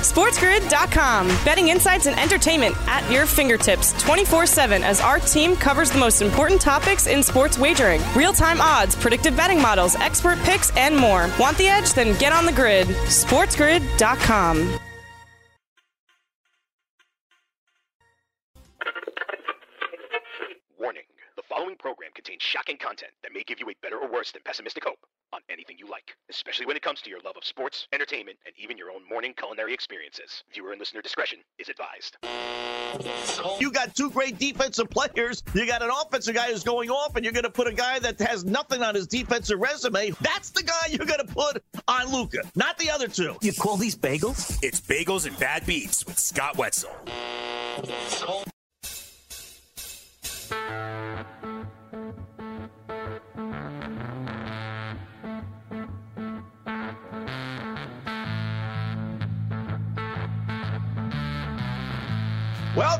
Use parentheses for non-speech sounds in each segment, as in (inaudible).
SportsGrid.com. Betting insights and entertainment at your fingertips 24 7 as our team covers the most important topics in sports wagering real time odds, predictive betting models, expert picks, and more. Want the edge? Then get on the grid. SportsGrid.com. Warning the following program contains shocking content that may give you a better or worse than pessimistic hope on anything you like, especially when it comes to your love of sports, entertainment, and even your own morning culinary experiences. Viewer and listener discretion is advised. You got two great defensive players. You got an offensive guy who's going off, and you're going to put a guy that has nothing on his defensive resume. That's the guy you're going to put on Luka, not the other two. You call these bagels? It's Bagels and Bad Beats with Scott Wetzel.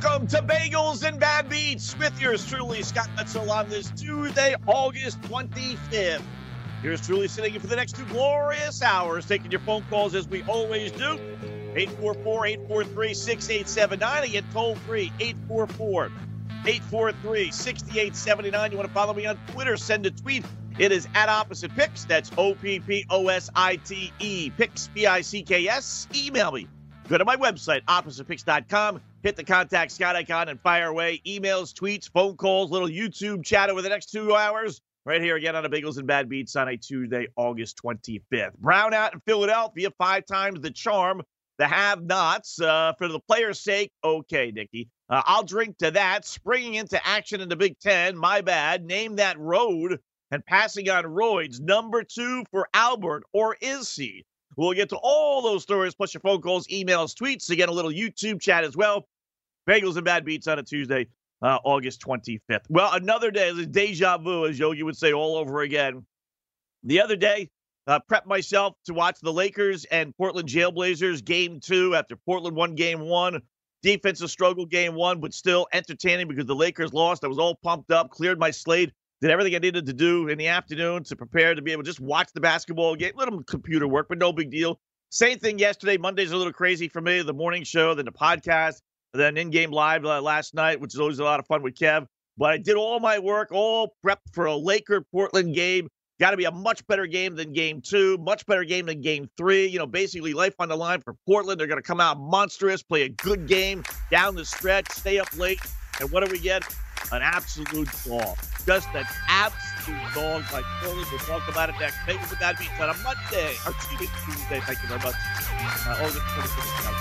Welcome to Bagels and Bad Beats with yours truly, Scott Wetzel, on this Tuesday, August 25th. Here's truly sitting in for the next two glorious hours, taking your phone calls as we always do. 844 843 6879. Again, toll free 844 843 6879. You want to follow me on Twitter? Send a tweet. It is at Opposite Picks. That's O P P O S I T E. Picks, P I C K S. Email me. Go to my website, oppositepicks.com. Hit the contact Scott icon and fire away emails, tweets, phone calls, little YouTube chat over the next two hours. Right here again on the Bagels and Bad Beats on a Tuesday, August 25th. Brown out in Philadelphia, five times the charm, the have nots. Uh, for the players' sake, okay, Nicky. Uh, I'll drink to that. Springing into action in the Big Ten, my bad. Name that road and passing on roids. Number two for Albert, or is he? We'll get to all those stories, plus your phone calls, emails, tweets. Again, a little YouTube chat as well. Bagels and Bad Beats on a Tuesday, uh, August 25th. Well, another day, it's deja vu, as Yogi would say, all over again. The other day, uh, prepped myself to watch the Lakers and Portland Jailblazers game two after Portland won game one. Defensive struggle game one, but still entertaining because the Lakers lost. I was all pumped up, cleared my slate, did everything I needed to do in the afternoon to prepare to be able to just watch the basketball game. Little computer work, but no big deal. Same thing yesterday. Monday's a little crazy for me. The morning show, then the podcast, then in-game live uh, last night, which is always a lot of fun with Kev. But I did all my work, all prepped for a Laker Portland game. Got to be a much better game than game two, much better game than game three. You know, basically life on the line for Portland. They're going to come out monstrous, play a good game down the stretch, stay up late. And what do we get? An absolute dog. Just an absolute dog like Portland. We'll talk about it next. For that beats on a Monday. Or excuse Tuesday. Thank you very much. Uh, August 26th.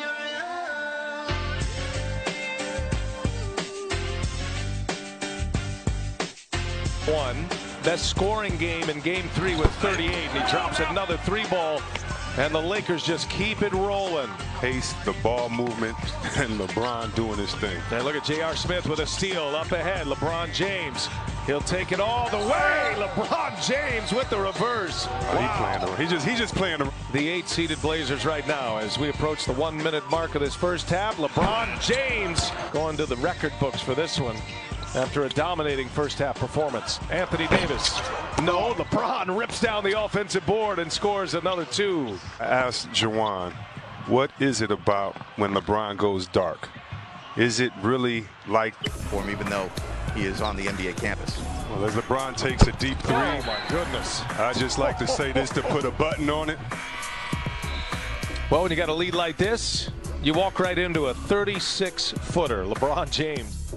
One. Best scoring game in game three with 38. And he drops another three ball. And the Lakers just keep it rolling. Pace, the ball movement, (laughs) and LeBron doing his thing. And look at J.R. Smith with a steal up ahead. LeBron James. He'll take it all the way. LeBron James with the reverse. Oh, he playing around. He just he just playing around. The eight-seeded Blazers right now as we approach the one-minute mark of this first half. LeBron James going to the record books for this one after a dominating first half performance. Anthony Davis. No, LeBron rips down the offensive board and scores another two. I asked Jawan, what is it about when LeBron goes dark? Is it really like for him, even though he is on the NBA campus? Well, as LeBron takes a deep three, Oh my goodness. I just like to say this to put a button on it. Well, when you got a lead like this, you walk right into a 36 footer. LeBron James.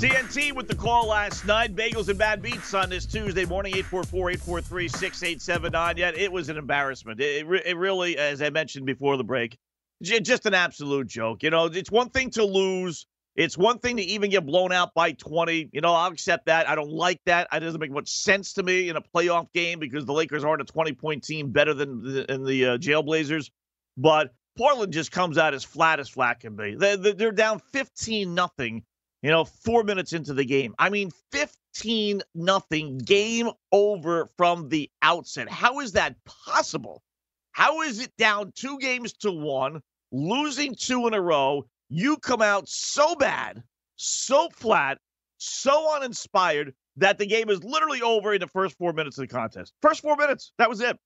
TNT with the call last night. Bagels and Bad Beats on this Tuesday morning, 844-843-6879. Yet it was an embarrassment. It, it, really, as I mentioned before the break, just an absolute joke. You know, it's one thing to lose. It's one thing to even get blown out by 20. You know, I'll accept that. I don't like that. It doesn't make much sense to me in a playoff game because the Lakers aren't a 20 point team better than the, the uh, Jailblazers. But Portland just comes out as flat as flat can be. They're, they're down 15 nothing. You know, four minutes into the game. I mean, 15 nothing game over from the outset. How is that possible? How is it down two games to one, losing two in a row? You come out so bad, so flat, so uninspired that the game is literally over in the first four minutes of the contest. First four minutes, that was it.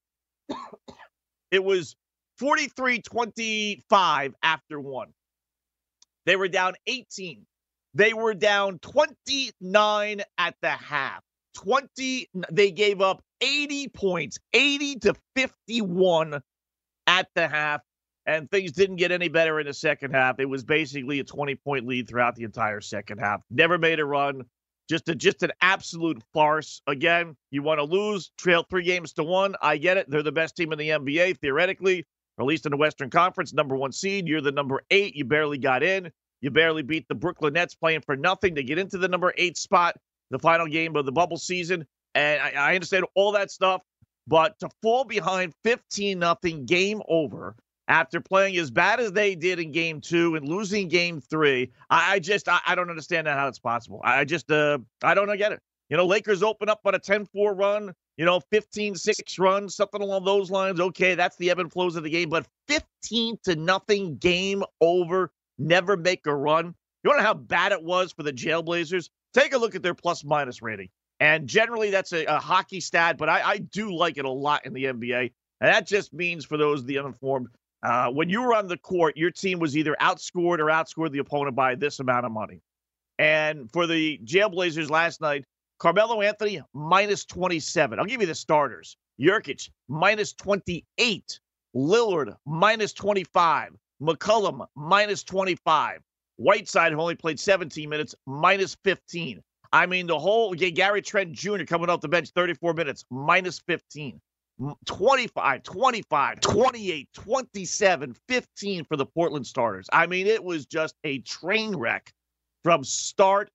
it was 43 25 after one. They were down 18. They were down 29 at the half. 20, they gave up 80 points, 80 to 51 at the half, and things didn't get any better in the second half. It was basically a 20 point lead throughout the entire second half. Never made a run. Just a just an absolute farce. Again, you want to lose, trail three games to one. I get it. They're the best team in the NBA, theoretically, or at least in the Western Conference, number one seed. You're the number eight. You barely got in. You barely beat the Brooklyn Nets playing for nothing to get into the number eight spot, the final game of the bubble season. And I, I understand all that stuff, but to fall behind 15 nothing game over after playing as bad as they did in game two and losing game three, I, I just I, I, don't understand how it's possible. I just uh I don't get it. You know, Lakers open up on a 10-4 run, you know, 15-6 run, something along those lines. Okay, that's the ebb and flows of the game, but 15 to nothing game over never make a run. You want to know how bad it was for the Jailblazers? Take a look at their plus minus rating. And generally, that's a, a hockey stat, but I, I, do like it a lot in the NBA. And that just means for those the uninformed, uh, when you were on the court, your team was either outscored or outscored the opponent by this amount of money. And for the Jailblazers last night, Carmelo Anthony minus 27. I'll give you the starters. Nurkic minus 28. Lillard minus 25. McCollum, minus 25. Whiteside, who only played 17 minutes, minus 15. I mean, the whole Gary Trent Jr. coming off the bench 34 minutes, minus 15. 25, 25, 28, 27, 15 for the Portland starters. I mean, it was just a train wreck from start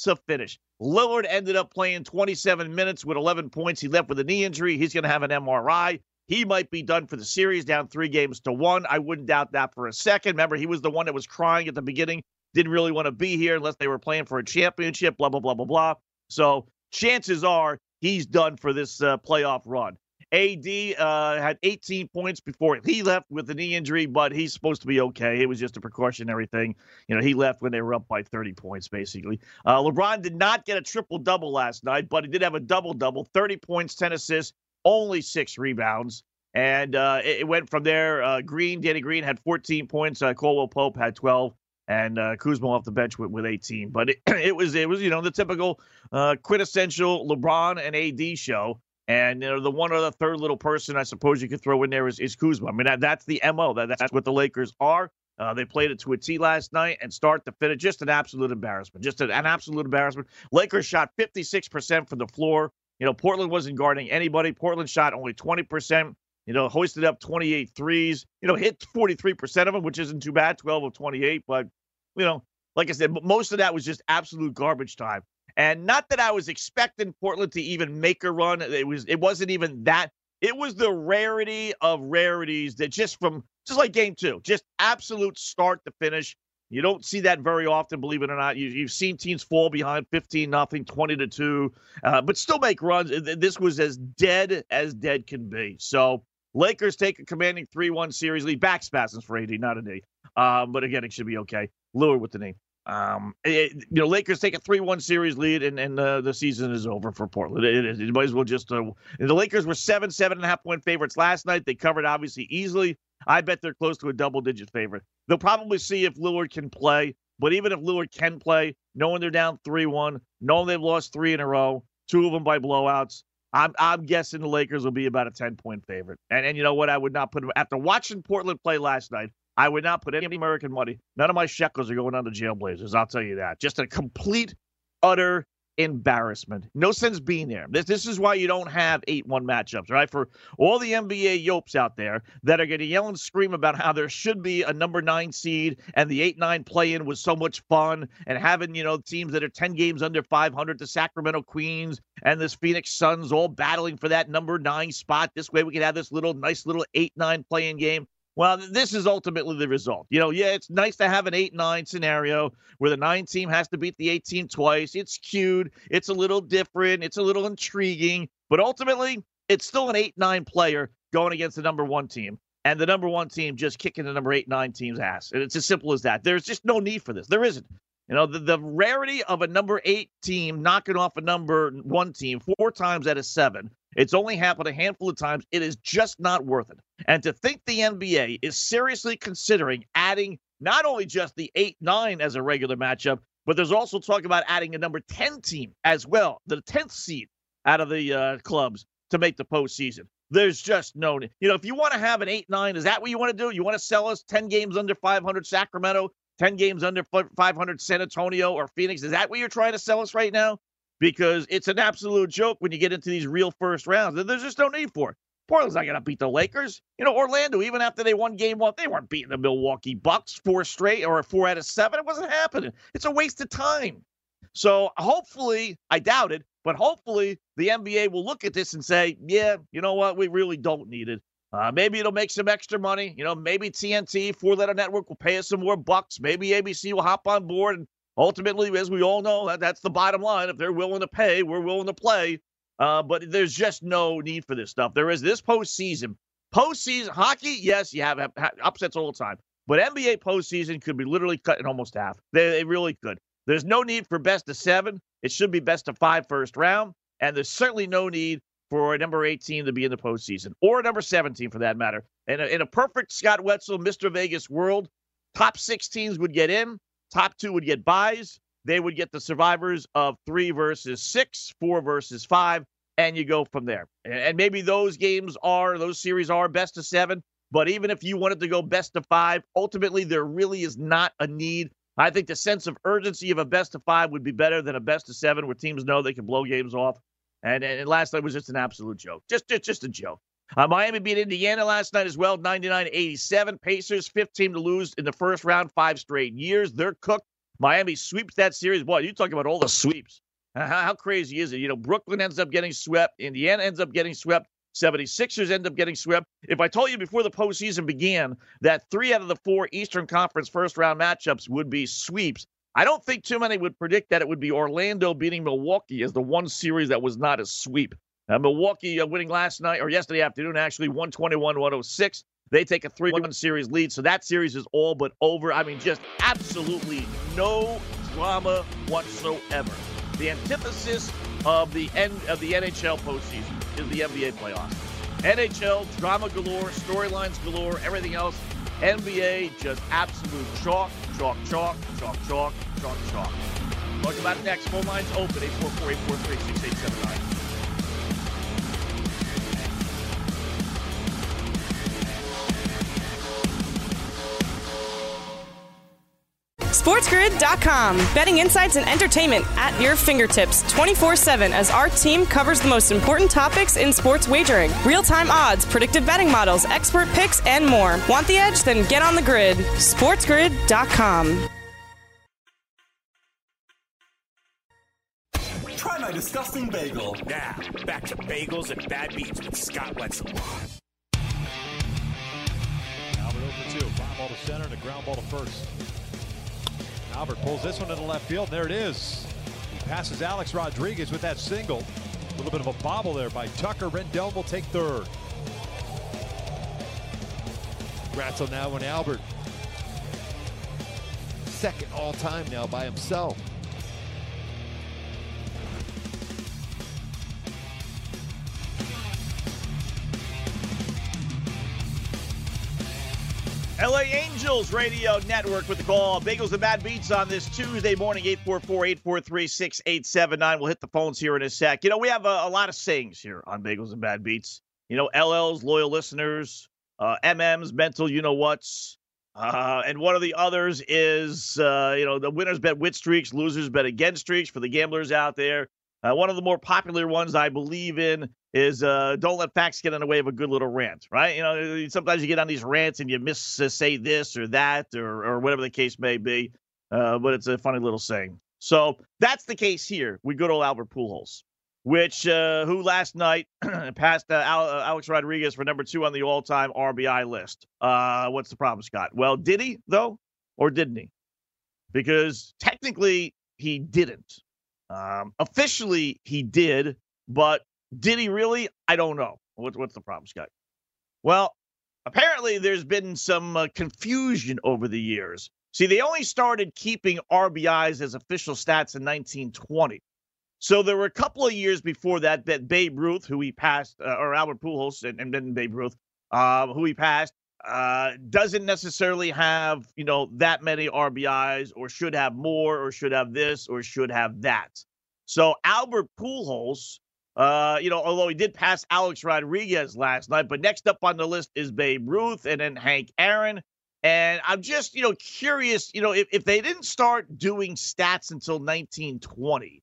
to finish. Lillard ended up playing 27 minutes with 11 points. He left with a knee injury. He's going to have an MRI. He might be done for the series, down three games to one. I wouldn't doubt that for a second. Remember, he was the one that was crying at the beginning, didn't really want to be here unless they were playing for a championship, blah, blah, blah, blah, blah. So chances are he's done for this uh, playoff run. AD uh, had 18 points before he left with the knee injury, but he's supposed to be okay. It was just a precautionary thing. You know, he left when they were up by 30 points, basically. Uh, LeBron did not get a triple double last night, but he did have a double double 30 points, 10 assists, only six rebounds. And uh, it, it, went from there. Uh, Green, Danny Green had 14 points. Uh, Caldwell Pope had 12, and uh, Kuzma off the bench with, with 18. But it, (clears throat) it was it was you know the typical uh, quintessential LeBron and AD show. And you know the one or the third little person I suppose you could throw in there is, is Kuzma. I mean that, that's the mo. That, that's what the Lakers are. Uh, they played it to a T last night and start to finish. Just an absolute embarrassment. Just an, an absolute embarrassment. Lakers shot 56% from the floor. You know, Portland wasn't guarding anybody. Portland shot only 20%. You know, hoisted up 28 threes. You know, hit 43% of them, which isn't too bad, 12 of 28. But, you know, like I said, most of that was just absolute garbage time. And not that I was expecting Portland to even make a run. It was it wasn't even that. It was the rarity of rarities that just from just like game two, just absolute start to finish. You don't see that very often, believe it or not. You, have seen teams fall behind 15 nothing, 20 to 2, uh, but still make runs. This was as dead as dead can be. So, Lakers take a commanding 3 1 series lead. Back spasms for AD, not a knee. Um, but again, it should be okay. Lure with the name. Um, it, you know, Lakers take a 3 1 series lead, and, and uh, the season is over for Portland. It might as well just. Uh, the Lakers were seven, seven and a half point favorites last night. They covered obviously easily. I bet they're close to a double digit favorite. They'll probably see if Lillard can play. But even if Lillard can play, knowing they're down 3 1, knowing they've lost three in a row, two of them by blowouts, I'm I'm guessing the Lakers will be about a 10 point favorite. And and you know what? I would not put after watching Portland play last night, I would not put any American money. None of my shekels are going on the Jailblazers. I'll tell you that. Just a complete, utter embarrassment. No sense being there. This this is why you don't have eight one matchups, right? For all the NBA yopes out there that are going to yell and scream about how there should be a number nine seed and the eight nine play in was so much fun and having you know teams that are ten games under five hundred, the Sacramento Queens and this Phoenix Suns all battling for that number nine spot. This way we could have this little nice little eight nine playing game. Well, this is ultimately the result. You know, yeah, it's nice to have an 8 9 scenario where the nine team has to beat the eight team twice. It's cute. It's a little different. It's a little intriguing. But ultimately, it's still an 8 9 player going against the number one team. And the number one team just kicking the number eight, nine team's ass. And it's as simple as that. There's just no need for this. There isn't. You know, the, the rarity of a number eight team knocking off a number one team four times out of seven it's only happened a handful of times. It is just not worth it. And to think the NBA is seriously considering adding not only just the 8 9 as a regular matchup, but there's also talk about adding a number 10 team as well, the 10th seed out of the uh, clubs to make the postseason. There's just no, you know, if you want to have an 8 9, is that what you want to do? You want to sell us 10 games under 500 Sacramento, 10 games under 500 San Antonio or Phoenix? Is that what you're trying to sell us right now? Because it's an absolute joke when you get into these real first rounds. There's just no need for it. Portland's not going to beat the Lakers. You know, Orlando, even after they won game one, they weren't beating the Milwaukee Bucks four straight or four out of seven. It wasn't happening. It's a waste of time. So hopefully, I doubt it, but hopefully the NBA will look at this and say, yeah, you know what? We really don't need it. Uh, maybe it'll make some extra money. You know, maybe TNT, four letter network, will pay us some more bucks. Maybe ABC will hop on board and ultimately, as we all know, that, that's the bottom line. If they're willing to pay, we're willing to play. Uh, but there's just no need for this stuff. There is this postseason. Postseason hockey, yes, you have, have, upsets all the time. But NBA postseason could be literally cut in almost half. They, they really could. There's no need for best of seven. It should be best of five first round. And there's certainly no need for a number 18 to be in the postseason or a number 17 for that matter. In a, in a perfect Scott Wetzel, Mr. Vegas world, top six teams would get in. Top two would get buys. They would get the survivors of three versus six, four versus five, and you go from there. And maybe those games are, those series are best of seven. But even if you wanted to go best of five, ultimately there really is not a need. I think the sense of urgency of a best of five would be better than a best of seven where teams know they can blow games off. And, and last night was just an absolute joke. Just, just, just a joke. Uh, Miami beat Indiana last night as well, 99 87. Pacers, 15 to lose in the first round, five straight years. They're cooked. Miami sweeps that series. Boy, you talk about all the sweeps. How, how crazy is it? You know, Brooklyn ends up getting swept, Indiana ends up getting swept. 76ers end up getting swept. If I told you before the postseason began that three out of the four Eastern Conference first round matchups would be sweeps, I don't think too many would predict that it would be Orlando beating Milwaukee as the one series that was not a sweep. Uh, Milwaukee uh, winning last night or yesterday afternoon, actually 121 106. They take a 3 1 series lead. So that series is all but over. I mean, just absolutely no drama whatsoever. The antithesis of the end of the NHL postseason is the NBA playoffs. NHL drama galore, storylines galore, everything else. NBA just absolute chalk, chalk, chalk, chalk, chalk, chalk, chalk. Talk about next. Phone lines open 844 843 6879. SportsGrid.com. Betting insights and entertainment at your fingertips 24 7 as our team covers the most important topics in sports wagering real time odds, predictive betting models, expert picks, and more. Want the edge? Then get on the grid. SportsGrid.com. Try my disgusting bagel. Now, back to Bagels and Bad Beats with Scott Wetzel. Albert over two. Fly ball to center and a ground ball to first. Albert pulls this one to the left field. There it is. He passes Alex Rodriguez with that single. A little bit of a bobble there by Tucker. Rendon will take third. Gratzel now and Albert. Second all time now by himself. LA Angels Radio Network with the call. Bagels and Bad Beats on this Tuesday morning, 844 843 6879. We'll hit the phones here in a sec. You know, we have a, a, lot of sayings here on Bagels and Bad Beats. You know, LL's loyal listeners, uh, MM's mental, you know what's. Uh, and one of the others is, uh, you know, the winners bet with streaks, losers bet against streaks for the gamblers out there. Uh, one of the more popular ones I believe in is uh, don't let facts get in the way of a good little rant, right? You know, sometimes you get on these rants and you miss uh, say this or that or, or whatever the case may be, uh, but it's a funny little saying. So that's the case here. We go to Albert Pujols, which uh, who last night (clears throat) passed uh, Alex Rodriguez for number two on the all-time RBI list. Uh, what's the problem, Scott? Well, did he though, or didn't he? Because technically he didn't. Um, officially, he did, but did he really? I don't know. What, what's the problem, Scott? Well, apparently there's been some uh, confusion over the years. See, they only started keeping RBIs as official stats in 1920. So there were a couple of years before that that Babe Ruth, who he passed, uh, or Albert Pujols, and, and then Babe Ruth, uh, who he passed, uh, doesn't necessarily have you know that many RBIs, or should have more, or should have this, or should have that. So Albert Pujols uh, you know, although he did pass Alex Rodriguez last night, but next up on the list is Babe Ruth and then Hank Aaron. And I'm just, you know, curious, you know, if, if they didn't start doing stats until 1920,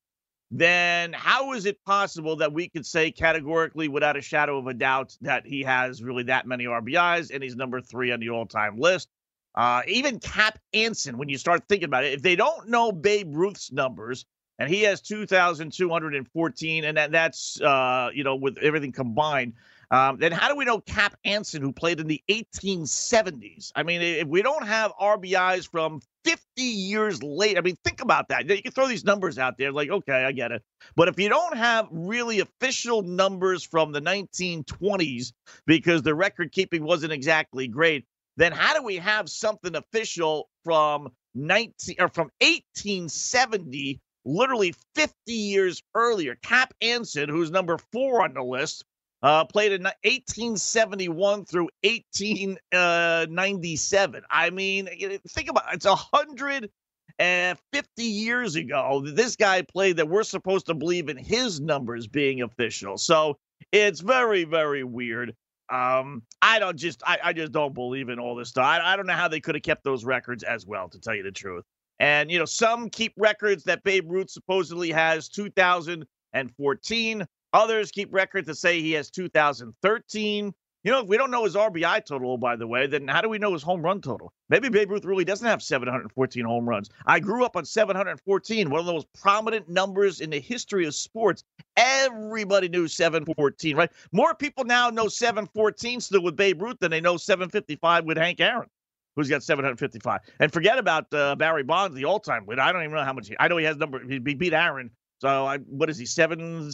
then how is it possible that we could say categorically, without a shadow of a doubt, that he has really that many RBIs and he's number three on the all time list? Uh, even Cap Anson, when you start thinking about it, if they don't know Babe Ruth's numbers, and he has 2,214, and that, that's uh, you know with everything combined. Um, then how do we know Cap Anson, who played in the 1870s? I mean, if we don't have RBIs from 50 years late, I mean, think about that. You can throw these numbers out there, like, okay, I get it. But if you don't have really official numbers from the 1920s because the record keeping wasn't exactly great, then how do we have something official from 19 or from 1870 literally 50 years earlier. Cap Anson, who's number four on the list, uh, played in 1871 through 1897. I mean, think about it. It's 150 years ago. This guy played that we're supposed to believe in his numbers being official. So it's very, very weird. Um, I don't just, I, I just don't believe in all this stuff. I, I don't know how they could have kept those records as well, to tell you the truth. And, you know, some keep records that Babe Ruth supposedly has 2014. Others keep records that say he has 2013. You know, if we don't know his RBI total, by the way, then how do we know his home run total? Maybe Babe Ruth really doesn't have 714 home runs. I grew up on 714, one of those prominent numbers in the history of sports. Everybody knew 714, right? More people now know 714 still with Babe Ruth than they know 755 with Hank Aaron who's got 755. And forget about uh, Barry Bonds, the all-time leader. I don't even know how much he. I know he has number. He beat Aaron. So I, what is he? Seven.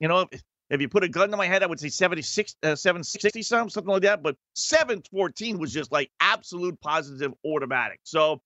You know, if, you put a gun to my head, I would say 76, uh, 760 something, something like that. But 714 was just like absolute positive automatic. So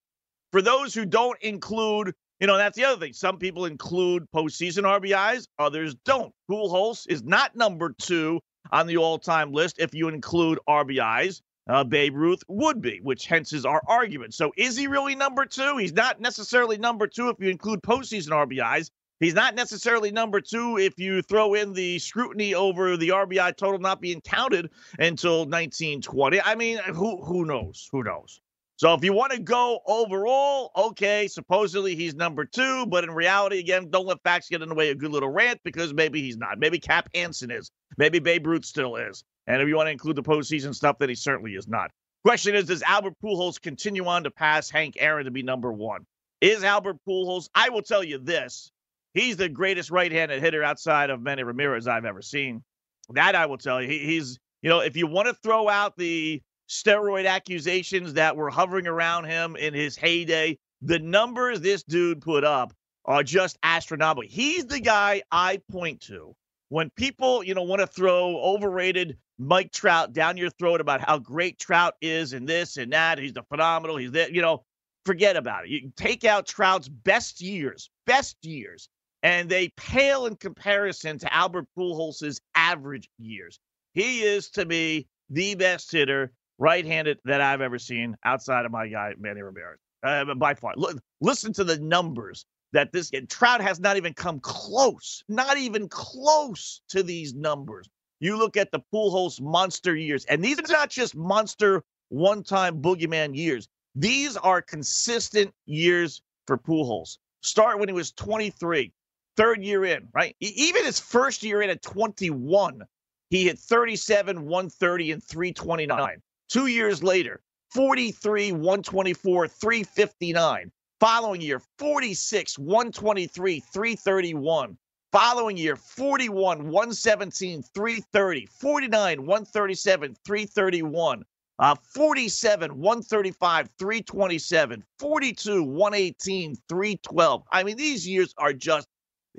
for those who don't include, you know, that's the other thing. Some people include postseason RBIs, others don't. Pujols is not number two on the all-time list if you include RBIs uh, Babe Ruth would be, which hence is our argument. So is he really number two? He's not necessarily number two if you include postseason RBIs. He's not necessarily number two if you throw in the scrutiny over the RBI total not being counted until 1920. I mean, who who knows? Who knows? So if you want to go overall, okay, supposedly he's number two, but in reality, again, don't let facts get in the way of a good little rant because maybe he's not. Maybe Cap Anson is. Maybe Babe Ruth still is. And if you want to include the postseason stuff, then he certainly is not. Question is, does Albert Pujols continue on to pass Hank Aaron to be number one? Is Albert Pujols? I will tell you this: he's the greatest right-handed hitter outside of Manny Ramirez I've ever seen. That I will tell you. He, he's, you know, if you want to throw out the steroid accusations that were hovering around him in his heyday, the numbers this dude put up are just astronomical. He's the guy I point to when people, you know, want to throw overrated Mike Trout down your throat about how great Trout is and this and that. He's the phenomenal. He's that, you know, forget about it. You take out Trout's best years, best years, and they pale in comparison to Albert Pujols' average years. He is to me the best hitter right-handed that I've ever seen outside of my guy Manny Ramirez. Uh, by far. Listen to the numbers that this Trout has not even come close, not even close to these numbers. You look at the Pujols monster years, and these are not just monster one time boogeyman years. These are consistent years for Pujols. Start when he was 23, third year in, right? Even his first year in at 21, he hit 37, 130, and 329. Two years later, 43, 124, 359. Following year, 46, 123, 331. Following year, 41, 117, 330. 49, 137, 331. Uh, 47, 135, 327. 42, 118, 312. I mean, these years are just,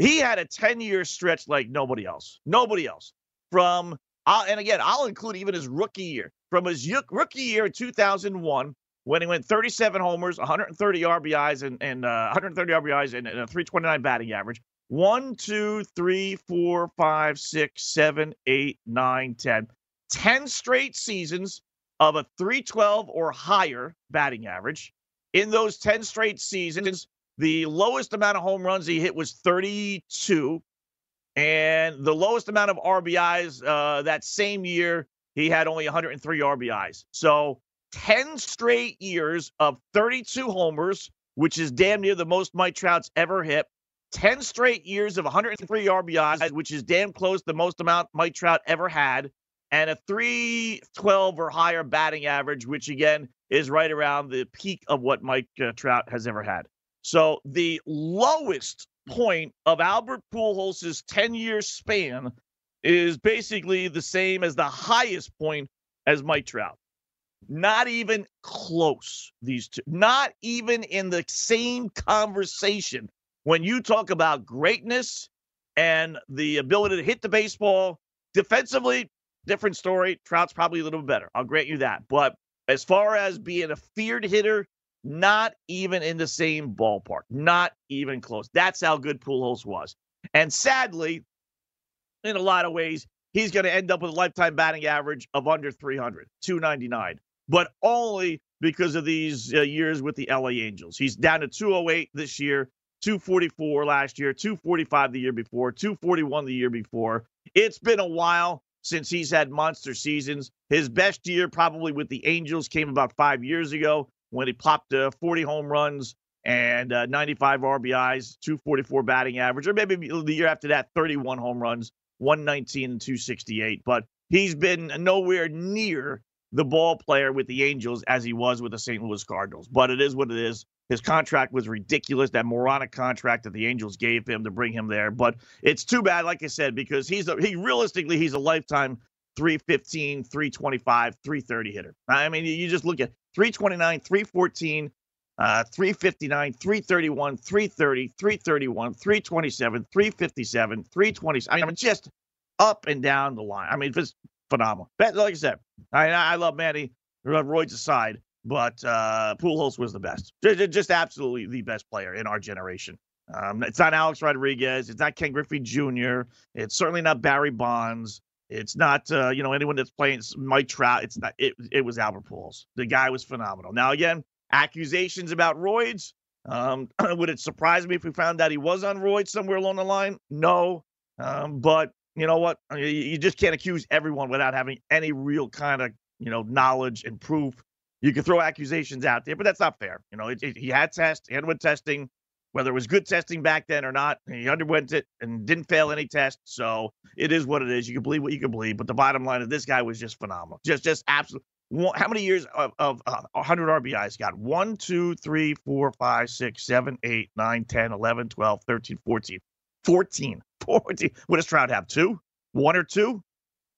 he had a 10 year stretch like nobody else. Nobody else. From, uh, and again, I'll include even his rookie year. From his rookie year in 2001, when he went 37 homers, 130 RBIs, and, and uh, 130 RBIs and, and a 329 batting average. One, two, three, four, five, six, seven, eight, nine, ten. 10 straight seasons of a 312 or higher batting average. In those 10 straight seasons, the lowest amount of home runs he hit was 32. And the lowest amount of RBIs uh, that same year, he had only 103 RBIs. So 10 straight years of 32 homers, which is damn near the most Mike Trout's ever hit. 10 straight years of 103 RBIs, which is damn close the most amount Mike Trout ever had. And a 312 or higher batting average, which again is right around the peak of what Mike uh, Trout has ever had. So the lowest point of Albert Pujols' 10 year span is basically the same as the highest point as Mike Trout. Not even close, these two. Not even in the same conversation. When you talk about greatness and the ability to hit the baseball defensively, different story. Trout's probably a little bit better. I'll grant you that. But as far as being a feared hitter, not even in the same ballpark. Not even close. That's how good Pujols was. And sadly, in a lot of ways, he's going to end up with a lifetime batting average of under 300, 299 but only because of these uh, years with the LA Angels. He's down to 208 this year, 244 last year, 245 the year before, 241 the year before. It's been a while since he's had monster seasons. His best year, probably with the Angels, came about five years ago when he popped uh, 40 home runs and uh, 95 RBIs, 244 batting average, or maybe the year after that, 31 home runs, 119 and 268. But he's been nowhere near the ball player with the Angels as he was with the St. Louis Cardinals. But it is what it is. His contract was ridiculous, that moronic contract that the Angels gave him to bring him there. But it's too bad, like I said, because he's a, he realistically he's a lifetime 315, 325, 330 hitter. I mean, you just look at 329, 314, uh, 359, 331, 330, 331, 327, 357, 320. I mean, just up and down the line. I mean, it's phenomenal. Like I said, I, I love Manny, Roy's aside, but uh, Pujols was the best. Just, just absolutely the best player in our generation. Um, it's not Alex Rodriguez. It's not Ken Griffey Jr. It's certainly not Barry Bonds. It's not uh, you know anyone that's playing Mike Trout. It's not. It it was Albert Pujols. The guy was phenomenal. Now again, accusations about roids. Um, (clears throat) would it surprise me if we found out he was on roids somewhere along the line? No. Um, but you know what? You just can't accuse everyone without having any real kind of, you know, knowledge and proof. You can throw accusations out there, but that's not fair. You know, it, it, he had tests, he underwent testing, whether it was good testing back then or not. He underwent it and didn't fail any test. So it is what it is. You can believe what you can believe, but the bottom line is this guy was just phenomenal. Just, just absolute. How many years of, of uh, 100 RBIs got? 1, 2, 3, 4, 5, 6, 7, 8, 9, 10, 11, 12, 13, 14. 14. (laughs) 14. What does Trout have? Two? One or two?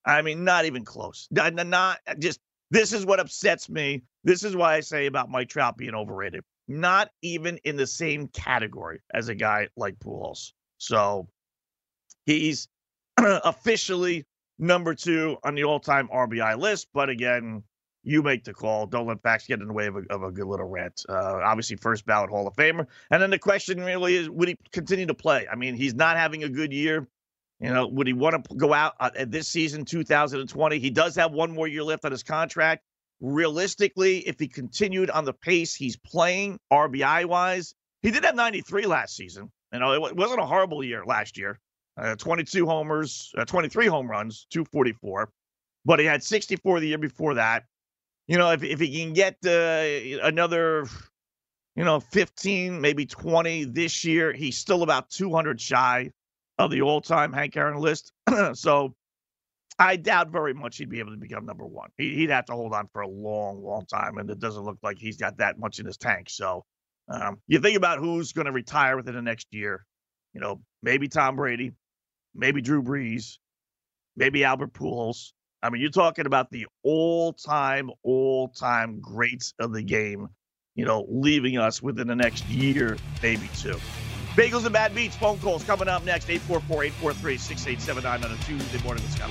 I mean, not even close. Not, not just this is what upsets me. This is why I say about Mike Trout being overrated. Not even in the same category as a guy like Pujols. So he's (clears throat) officially number two on the all-time RBI list. But again, you make the call. Don't let facts get in the way of a, of a good little rant. Uh, obviously, first ballot Hall of Famer. And then the question really is, would he continue to play? I mean, he's not having a good year. You know, would he want to go out uh, this season, 2020? He does have one more year left on his contract. Realistically, if he continued on the pace he's playing, RBI wise, he did have 93 last season. You know, it wasn't a horrible year last year. Uh, 22 homers, uh, 23 home runs, 244. But he had 64 the year before that. you know, if if he can get uh, another, you know, 15, maybe 20 this year, he's still about 200 shy of the all-time Hank Aaron list. (clears throat) so I doubt very much he'd be able to become number one. He'd have to hold on for a long, long time, and it doesn't look like he's got that much in his tank. So um, you think about who's going to retire within the next year. You know, maybe Tom Brady, maybe Drew Brees, maybe Albert Pujols. I mean, you're talking about the all-time, all-time greats of the game. You know, leaving us within the next year, maybe two. Bagels and Bad Beats phone calls coming up next 844 843 6879 on a Tuesday morning with Scott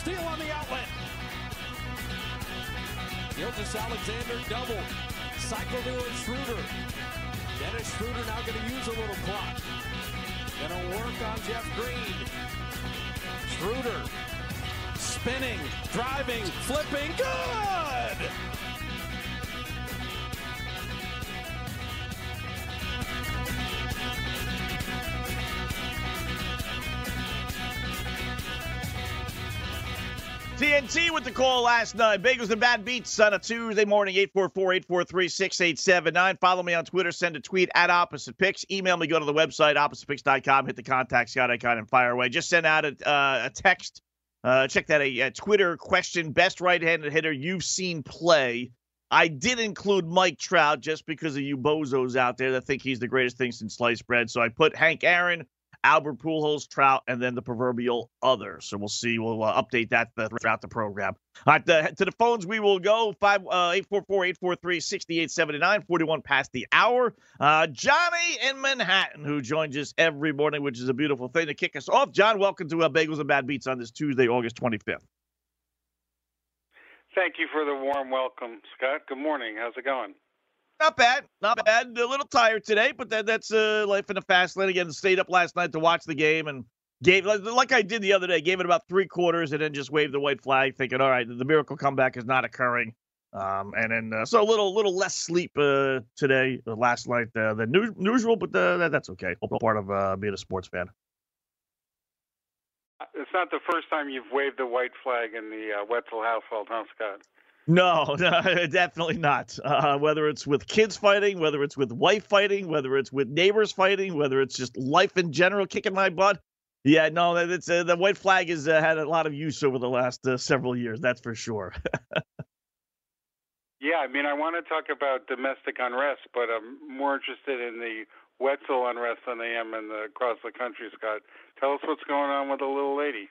Steal on the outlet. Gilgeous-Alexander double. Cycle to Schroeder. Dennis Schroeder now going to use a little clock. Going to work on Jeff Green. Schroeder spinning, driving, flipping. Good! TNT with the call last night. Bagels and Bad Beats on a Tuesday morning, 844-843-6879. Follow me on Twitter. Send a tweet at Opposite Picks. Email me. Go to the website, oppositepicks.com. Hit the contact Scott icon and fire away. Just send out a, uh, a text. Uh, check that a, a Twitter question. Best right-handed hitter you've seen play. I did include Mike Trout just because of you bozos out there that think he's the greatest thing since sliced bread. So I put Hank Aaron, Albert Pujols, Trout, and then the proverbial other. So we'll see. We'll uh, update that throughout the program. All right, the, to the phones we will go. 5 uh, 844-843-6879, 41 past the hour. Uh, Johnny in Manhattan, who joins us every morning, which is a beautiful thing to kick us off. John, welcome to uh, Bagels and Bad Beats on this Tuesday, August 25th. Thank you for the warm welcome, Scott. Good morning. How's it going? Not bad, not bad. A little tired today, but that, that's uh, life in the fast lane. Again, stayed up last night to watch the game and gave like I did the other day. Gave it about three quarters and then just waved the white flag, thinking, all right, the miracle comeback is not occurring. Um, and then uh, so a little little less sleep uh, today, uh, last night uh, than usual, but uh, that's okay. Part of uh, being a sports fan. It's not the first time you've waved the white flag in the uh, Wetzel household, huh, Scott? No, (laughs) no definitely not. Uh, whether it's with kids fighting, whether it's with wife fighting, whether it's with neighbors fighting, whether it's just life in general kicking my butt. Yeah, no, it's uh, the white flag has uh, had a lot of use over the last uh, several years. That's for sure. (laughs) yeah, I mean, I want to talk about domestic unrest, but I'm more interested in the Wetzel unrest than I am in the across the country. Scott, tell us what's going on with the little lady.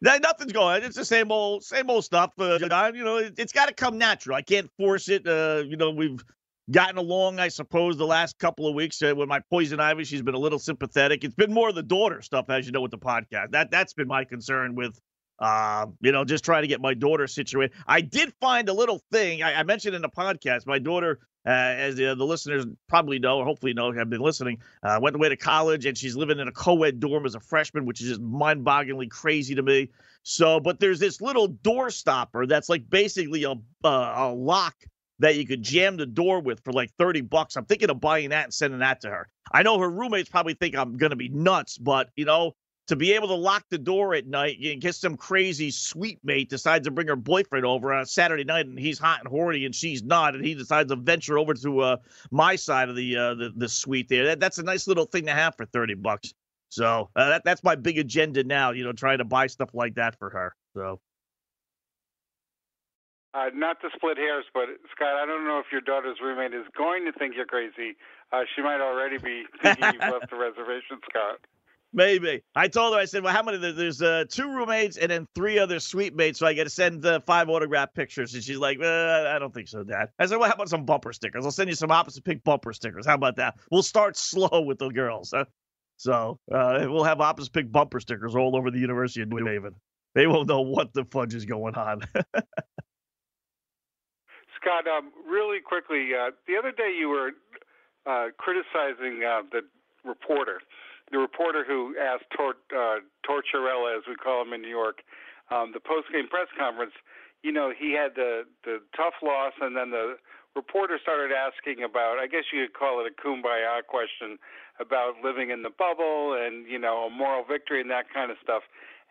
Nothing's going. on. It's the same old, same old stuff. Uh, you know, it, has got to come natural. I can't force it. Uh, you know, we've gotten along, I suppose, the last couple of weeks uh, with my poison ivy. She's been a little sympathetic. It's been more of the daughter stuff, as you know, with the podcast. That that's been my concern with, uh, you know, just trying to get my daughter situated. I did find a little thing I, I mentioned in the podcast. My daughter uh, as the, the, listeners probably know, or hopefully know, have been listening, uh, went away to college and she's living in a co-ed dorm as a freshman, which is just mind-bogglingly crazy to me. So, but there's this little door stopper that's like basically a uh, a lock that you could jam the door with for like 30 bucks. I'm thinking of buying that and sending that to her. I know her roommates probably think I'm going to be nuts, but you know, to be able to lock the door at night in case some crazy suite mate decides to bring her boyfriend over on a Saturday night and he's hot and horny and she's not, and he decides to venture over to uh, my side of the, uh, the the suite there. That, that's a nice little thing to have for thirty bucks. So uh, that that's my big agenda now. You know, trying to buy stuff like that for her. So. Uh, not to split hairs, but Scott, I don't know if your daughter's roommate is going to think you're crazy. Uh, she might already be thinking you've left the (laughs) reservation, Scott. Maybe. I told her, I said, well, how many? There's uh, two roommates and then three other suite mates, so I got to send uh, five autograph pictures. And she's like, uh, I don't think so, Dad. I said, well, how about some bumper stickers? I'll send you some opposite pick bumper stickers. How about that? We'll start (laughs) slow with the girls. Huh? So uh, we'll have opposite pick bumper stickers all over the University of New Haven. They won't know what the fudge is going on. (laughs) Scott, um, really quickly, uh, the other day you were uh, criticizing uh, the reporter, the reporter who asked Tor- uh, Tortorella, as we call him in New York, um, the post-game press conference. You know, he had the the tough loss, and then the reporter started asking about, I guess you could call it a kumbaya question about living in the bubble and you know a moral victory and that kind of stuff.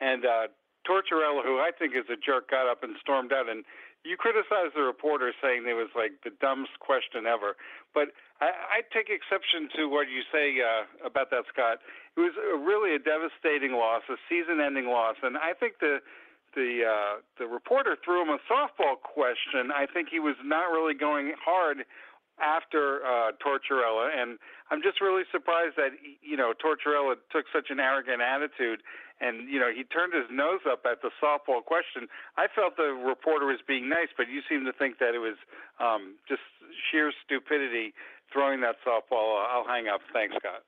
And uh, Tortorella, who I think is a jerk, got up and stormed out. And you criticized the reporter saying it was like the dumbest question ever. But I, I take exception to what you say uh, about that, Scott. It was a, really a devastating loss, a season-ending loss, and I think the the uh, the reporter threw him a softball question. I think he was not really going hard after uh, Tortorella, and I'm just really surprised that you know Tortorella took such an arrogant attitude, and you know he turned his nose up at the softball question. I felt the reporter was being nice, but you seem to think that it was um, just sheer stupidity throwing that softball. I'll hang up. Thanks, Scott.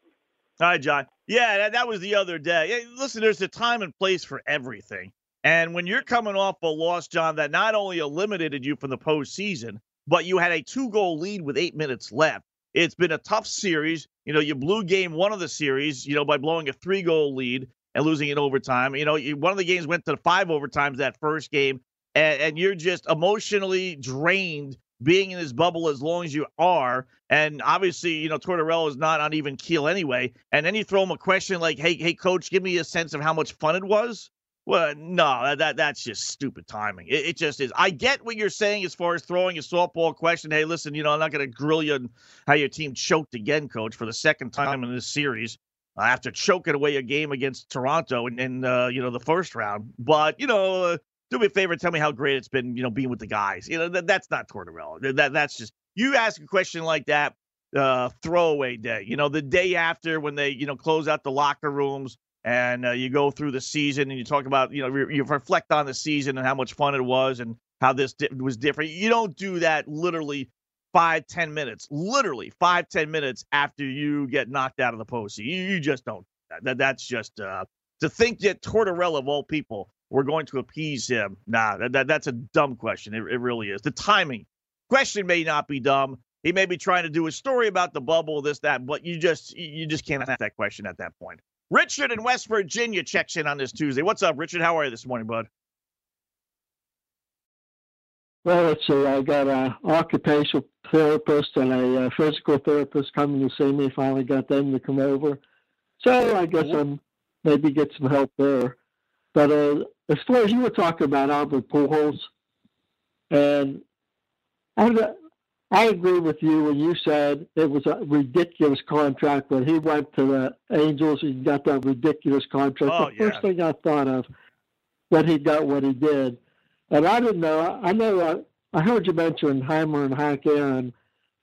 Hi, John. Yeah, that, that was the other day. Listen, there's a time and place for everything. And when you're coming off a loss, John, that not only eliminated you from the postseason, but you had a two goal lead with eight minutes left. It's been a tough series. You know, you blew game one of the series, you know, by blowing a three goal lead and losing in overtime. You know, you, one of the games went to five overtimes that first game, and, and you're just emotionally drained being in this bubble as long as you are. And obviously, you know, Tortorella is not on even keel anyway. And then you throw him a question like, hey, hey, coach, give me a sense of how much fun it was. Well, no, that that's just stupid timing. It, it, just is. I get what you're saying as far as throwing a softball question. Hey, listen, you know, I'm not going to grill you on how your team choked again, coach, for the second time in this series uh, after choking away a game against Toronto in, in uh, you know the first round. But you know, uh, do me a favor, tell me how great it's been, you know, being with the guys. You know, that, that's not Tortorella. That that's just you ask a question like that. Uh, throwaway day. You know, the day after when they, you know, close out the locker rooms and uh, you go through the season and you talk about you know re- you reflect on the season and how much fun it was and how this di- was different you don't do that literally five ten minutes literally five ten minutes after you get knocked out of the post. You, you just don't that. That's just uh, to think that tortorella of all people we're going to appease him nah that, that that's a dumb question. It, it really is. The timing. Question may not be dumb. He may be trying to do a story about the bubble this that but you just you just can't ask that question at that point. Richard in West Virginia checks in on this Tuesday. What's up, Richard? How are you this morning, bud? Well, let's see. I got an occupational therapist and a uh, physical therapist coming to see me. Finally got them to come over. So I guess I'm maybe get some help there. But uh, as far as you were talking about Albert Pujols, and I, I agree with you when you said it was a ridiculous contract when he went to the Angels and got that ridiculous contract. Oh, the first thing I thought of when he got what he did, and I didn't know. I know. I, I heard you mention Heimer and Hank Aaron,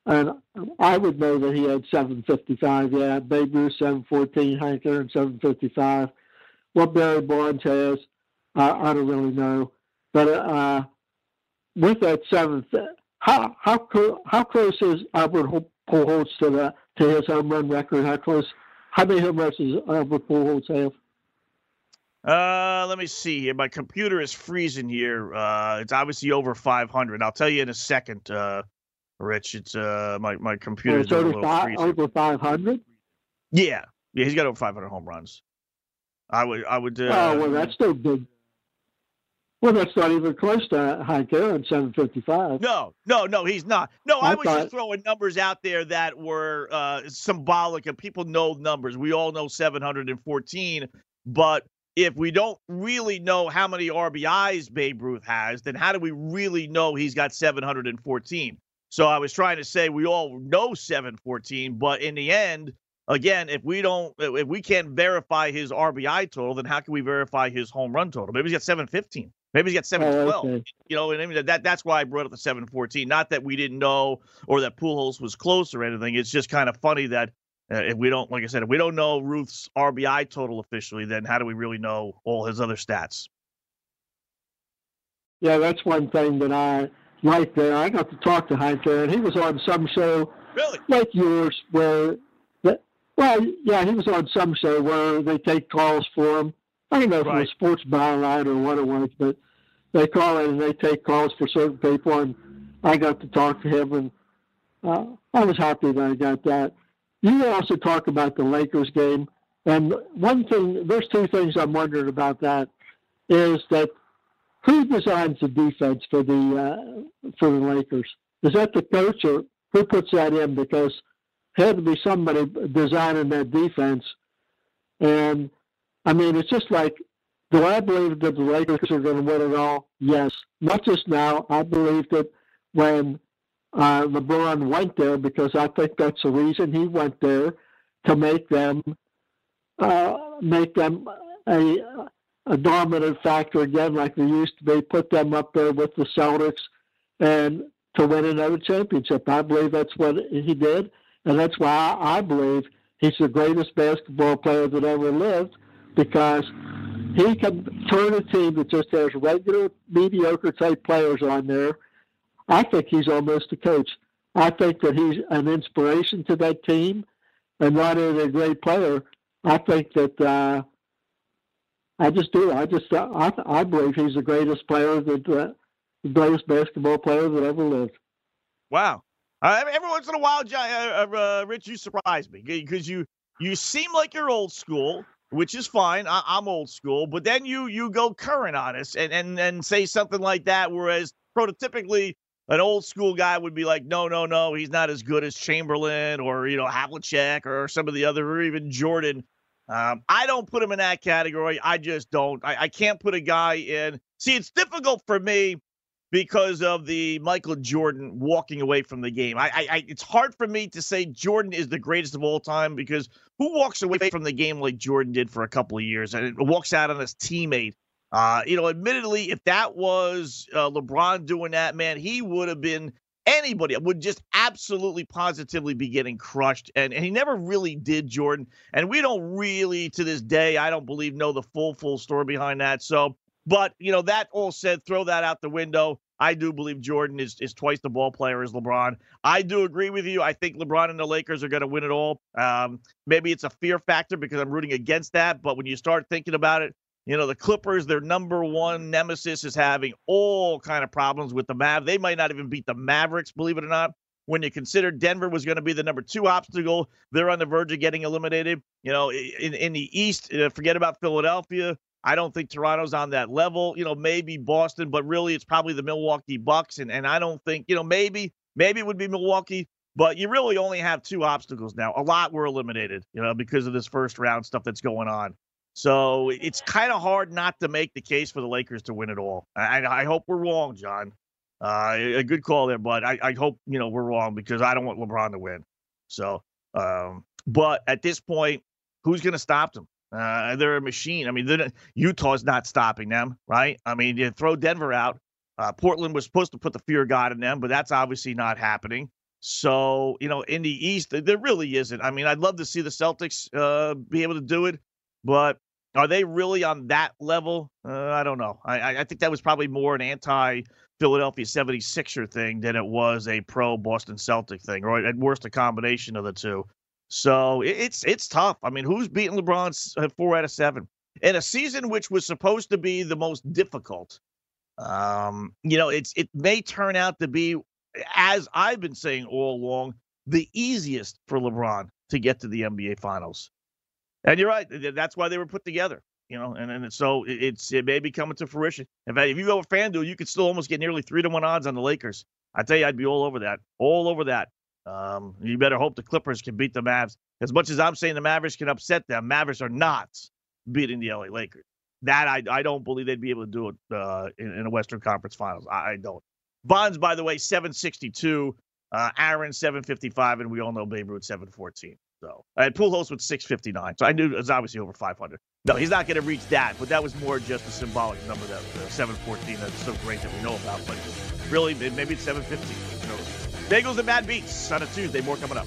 and I would know that he had 755. Yeah, Babe Ruth 714, Hank Aaron 755. What Barry Bonds has, I, I don't really know, but uh, with that seventh how how how close is Albert Pujols to the to his home run record? How close? How many home runs does Albert Pujols have? Uh, let me see here. My computer is freezing here. Uh, it's obviously over 500. I'll tell you in a second, uh, Rich. It's uh, my my computer. It's over five over 500. Yeah, yeah, he's got over 500 home runs. I would I would. Uh, oh well, that's still big. Well, that's not even close to Hank Aaron, 755. No, no, no, he's not. No, I, I was thought- just throwing numbers out there that were uh, symbolic, and people know numbers. We all know 714, but if we don't really know how many RBIs Babe Ruth has, then how do we really know he's got 714? So I was trying to say we all know 714, but in the end, again, if we don't, if we can't verify his RBI total, then how can we verify his home run total? Maybe he's got 715. Maybe he's got 712. okay. You know, and I mean that that's why I brought up the 714. Not that we didn't know or that Pujols was close or anything. It's just kind of funny that uh, if we don't, like I said, if we don't know Ruth's RBI total officially, then how do we really know all his other stats? Yeah, that's one thing that I like there. I got to talk to Hank and He was on some show Really? like yours where that Well, yeah, he was on some show where they take calls for him. I don't know if Right. it was Sports Byline or what it was, but they call in and they take calls for certain people, and I got to talk to him, and uh, I was happy that I got that. You also talk about the Lakers game, and one thing, there's two things I'm wondering about that, is that who designs the defense for the uh, for the Lakers? Is that the coach or who puts that in? Because had to be somebody designing that defense. And I mean, it's just like, do I believe that the Lakers are going to win it all? Yes. Not just now. I believe that when uh, LeBron went there, because I think that's the reason he went there to make them uh, make them a a dominant factor again, like they used to be. Put them up there with the Celtics, and to win another championship. I believe that's what he did, and that's why I believe he's the greatest basketball player that ever lived because he can turn a team that just has regular mediocre type players on there. I think he's almost a coach. I think that he's an inspiration to that team, and not only a great player. I think that uh, I just do. I just uh, I I believe he's the greatest player that uh, the greatest basketball player that ever lived. Wow. Uh, every once in a while, uh, uh, Rich, you surprise me because you you seem like you're old school, which is fine. I, I'm old school, but then you you go current on us and and and say something like that, whereas prototypically an old school guy would be like, no, no, no, he's not as good as Chamberlain or you know Havlicek or some of the other, or even Jordan. Um, I don't put him in that category. I just don't. I, I can't put a guy in. See, it's difficult for me because of the Michael Jordan walking away from the game. I, I, I, it's hard for me to say Jordan is the greatest of all time because who walks away from the game like Jordan did for a couple of years and walks out on his teammate? Uh, you know, admittedly, if that was uh, LeBron doing that, man, he would have been anybody would just absolutely positively be getting crushed. And, and he never really did jordan. And we don't really to this day i don't believe know the full full story behind that. So but you know that all said throw that out the window. I do believe jordan is, is twice the ball player as lebron. I do agree with you. I think lebron and the lakers are going to win it all. Um, maybe it's a fear factor because i'm rooting against that but when you start thinking about it you know, the Clippers, their number one nemesis is having all kind of problems with the Mav. They might not even beat the Mavericks, believe it or not. When you consider Denver was going to be the number two obstacle, they're on the verge of getting eliminated. You know, in, in the East, forget about Philadelphia. I don't think Toronto's on that level. You know, maybe Boston, but really it's probably the Milwaukee Bucks. And and I don't think, you know, maybe, maybe it would be Milwaukee, but you really only have two obstacles now. A lot were eliminated, you know, because of this first round stuff that's going on. So it's kind of hard not to make the case for the Lakers to win it all. I, I hope we're wrong, John. Uh, a good call there, but I, I hope you know we're wrong because I don't want LeBron to win. So, um, but at this point, who's going to stop them? Uh, they're a machine. I mean, Utah's not stopping them, right? I mean, you throw Denver out. Uh, Portland was supposed to put the fear of God in them, but that's obviously not happening. So, you know, in the East, there really isn't. I mean, I'd love to see the Celtics uh, be able to do it, but are they really on that level? Uh, I don't know. I, I- think that was probably more an anti Philadelphia 76er thing than it was a pro Boston Celtic thing, or at worst, a combination of the two. So it, it's it's tough. I mean, who's beating LeBron uh, four out of seven in a season which was supposed to be the most difficult? Um, you know, it's it may turn out to be, as I've been saying all along, the easiest for LeBron to get to the NBA Finals. And you're right. That's why they were put together. You know, and, and so it- it's it may be coming to fruition. In fact, if you go with FanDuel, you could still almost get nearly three to one odds on the Lakers. I tell you, I'd be all over that. All over that. Um, you better hope the Clippers can beat the Mavs. As much as I'm saying the Mavericks can upset them, Mavericks are not beating the LA Lakers. That I I don't believe they'd be able to do it uh, in, in a Western Conference Finals. I, I don't. Bonds, by the way, 762. Uh, Aaron 755, and we all know Babe Ruth 714. So I had Pujols with 659. So I knew it was obviously over 500. No, he's not going to reach that, but that was more just a symbolic number that uh, 714 that's so great that we know about. But really, maybe it's 750. Bagels and Bad Beats on a Tuesday. More coming up.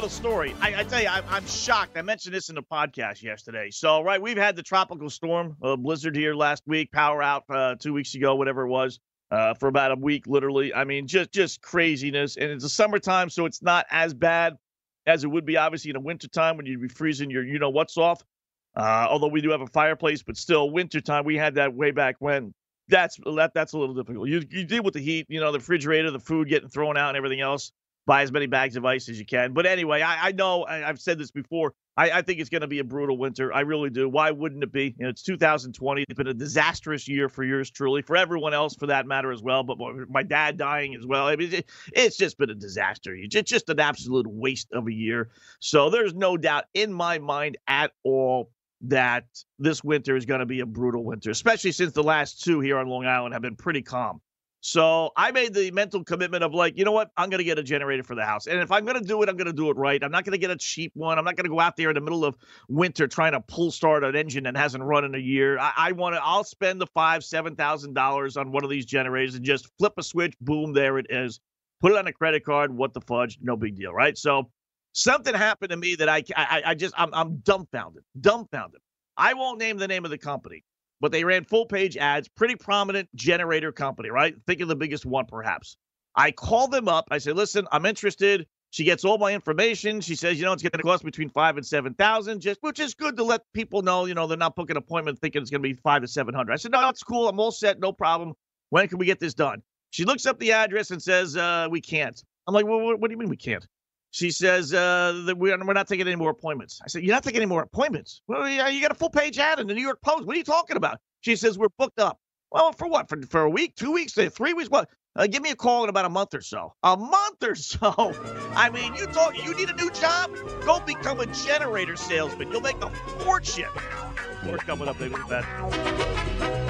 Little story. I, I tell you, I, I'm shocked. I mentioned this in the podcast yesterday. So, right, we've had the tropical storm, uh, blizzard here last week, power out uh, two weeks ago, whatever it was, uh, for about a week, literally. I mean, just just craziness. And it's the summertime, so it's not as bad as it would be, obviously, in the wintertime when you'd be freezing your you know what's off. Uh, although we do have a fireplace, but still, wintertime, we had that way back when that's that that's a little difficult. You you deal with the heat, you know, the refrigerator, the food getting thrown out, and everything else. Buy as many bags of ice as you can. But anyway, I, I know I, I've said this before. I, I think it's going to be a brutal winter. I really do. Why wouldn't it be? You know, it's 2020. It's been a disastrous year for yours truly, for everyone else for that matter as well. But my dad dying as well. I mean, it, it's just been a disaster. It's just an absolute waste of a year. So there's no doubt in my mind at all that this winter is going to be a brutal winter, especially since the last two here on Long Island have been pretty calm. So I made the mental commitment of like, you know what? I'm going to get a generator for the house. And if I'm going to do it, I'm going to do it right. I'm not going to get a cheap one. I'm not going to go out there in the middle of winter trying to pull start an engine that hasn't run in a year. I, I want to, I'll spend the five, $7,000 on one of these generators and just flip a switch. Boom, there it is. Put it on a credit card. What the fudge? No big deal, right? So something happened to me that I, I, I just, I'm, I'm dumbfounded, dumbfounded. I won't name the name of the company, but they ran full page ads, pretty prominent generator company, right? Think of the biggest one, perhaps. I call them up. I say, listen, I'm interested. She gets all my information. She says, you know, it's going to cost between five and seven thousand, just which is good to let people know, you know, they're not booking an appointment thinking it's going to be five to seven hundred. I said, no, that's cool. I'm all set, no problem. When can we get this done? She looks up the address and says, uh, we can't. I'm like, well, what, what do you mean we can't? She says uh, that we're, we're not taking any more appointments. I said, You're not taking any more appointments? Well, yeah, you got a full page ad in the New York Post. What are you talking about? She says, We're booked up. Well, for what? For, for a week, two weeks, three weeks? What? Uh, give me a call in about a month or so. A month or so. (laughs) I mean, you talk. You need a new job? Go become a generator salesman. You'll make a fortune. More coming up. That.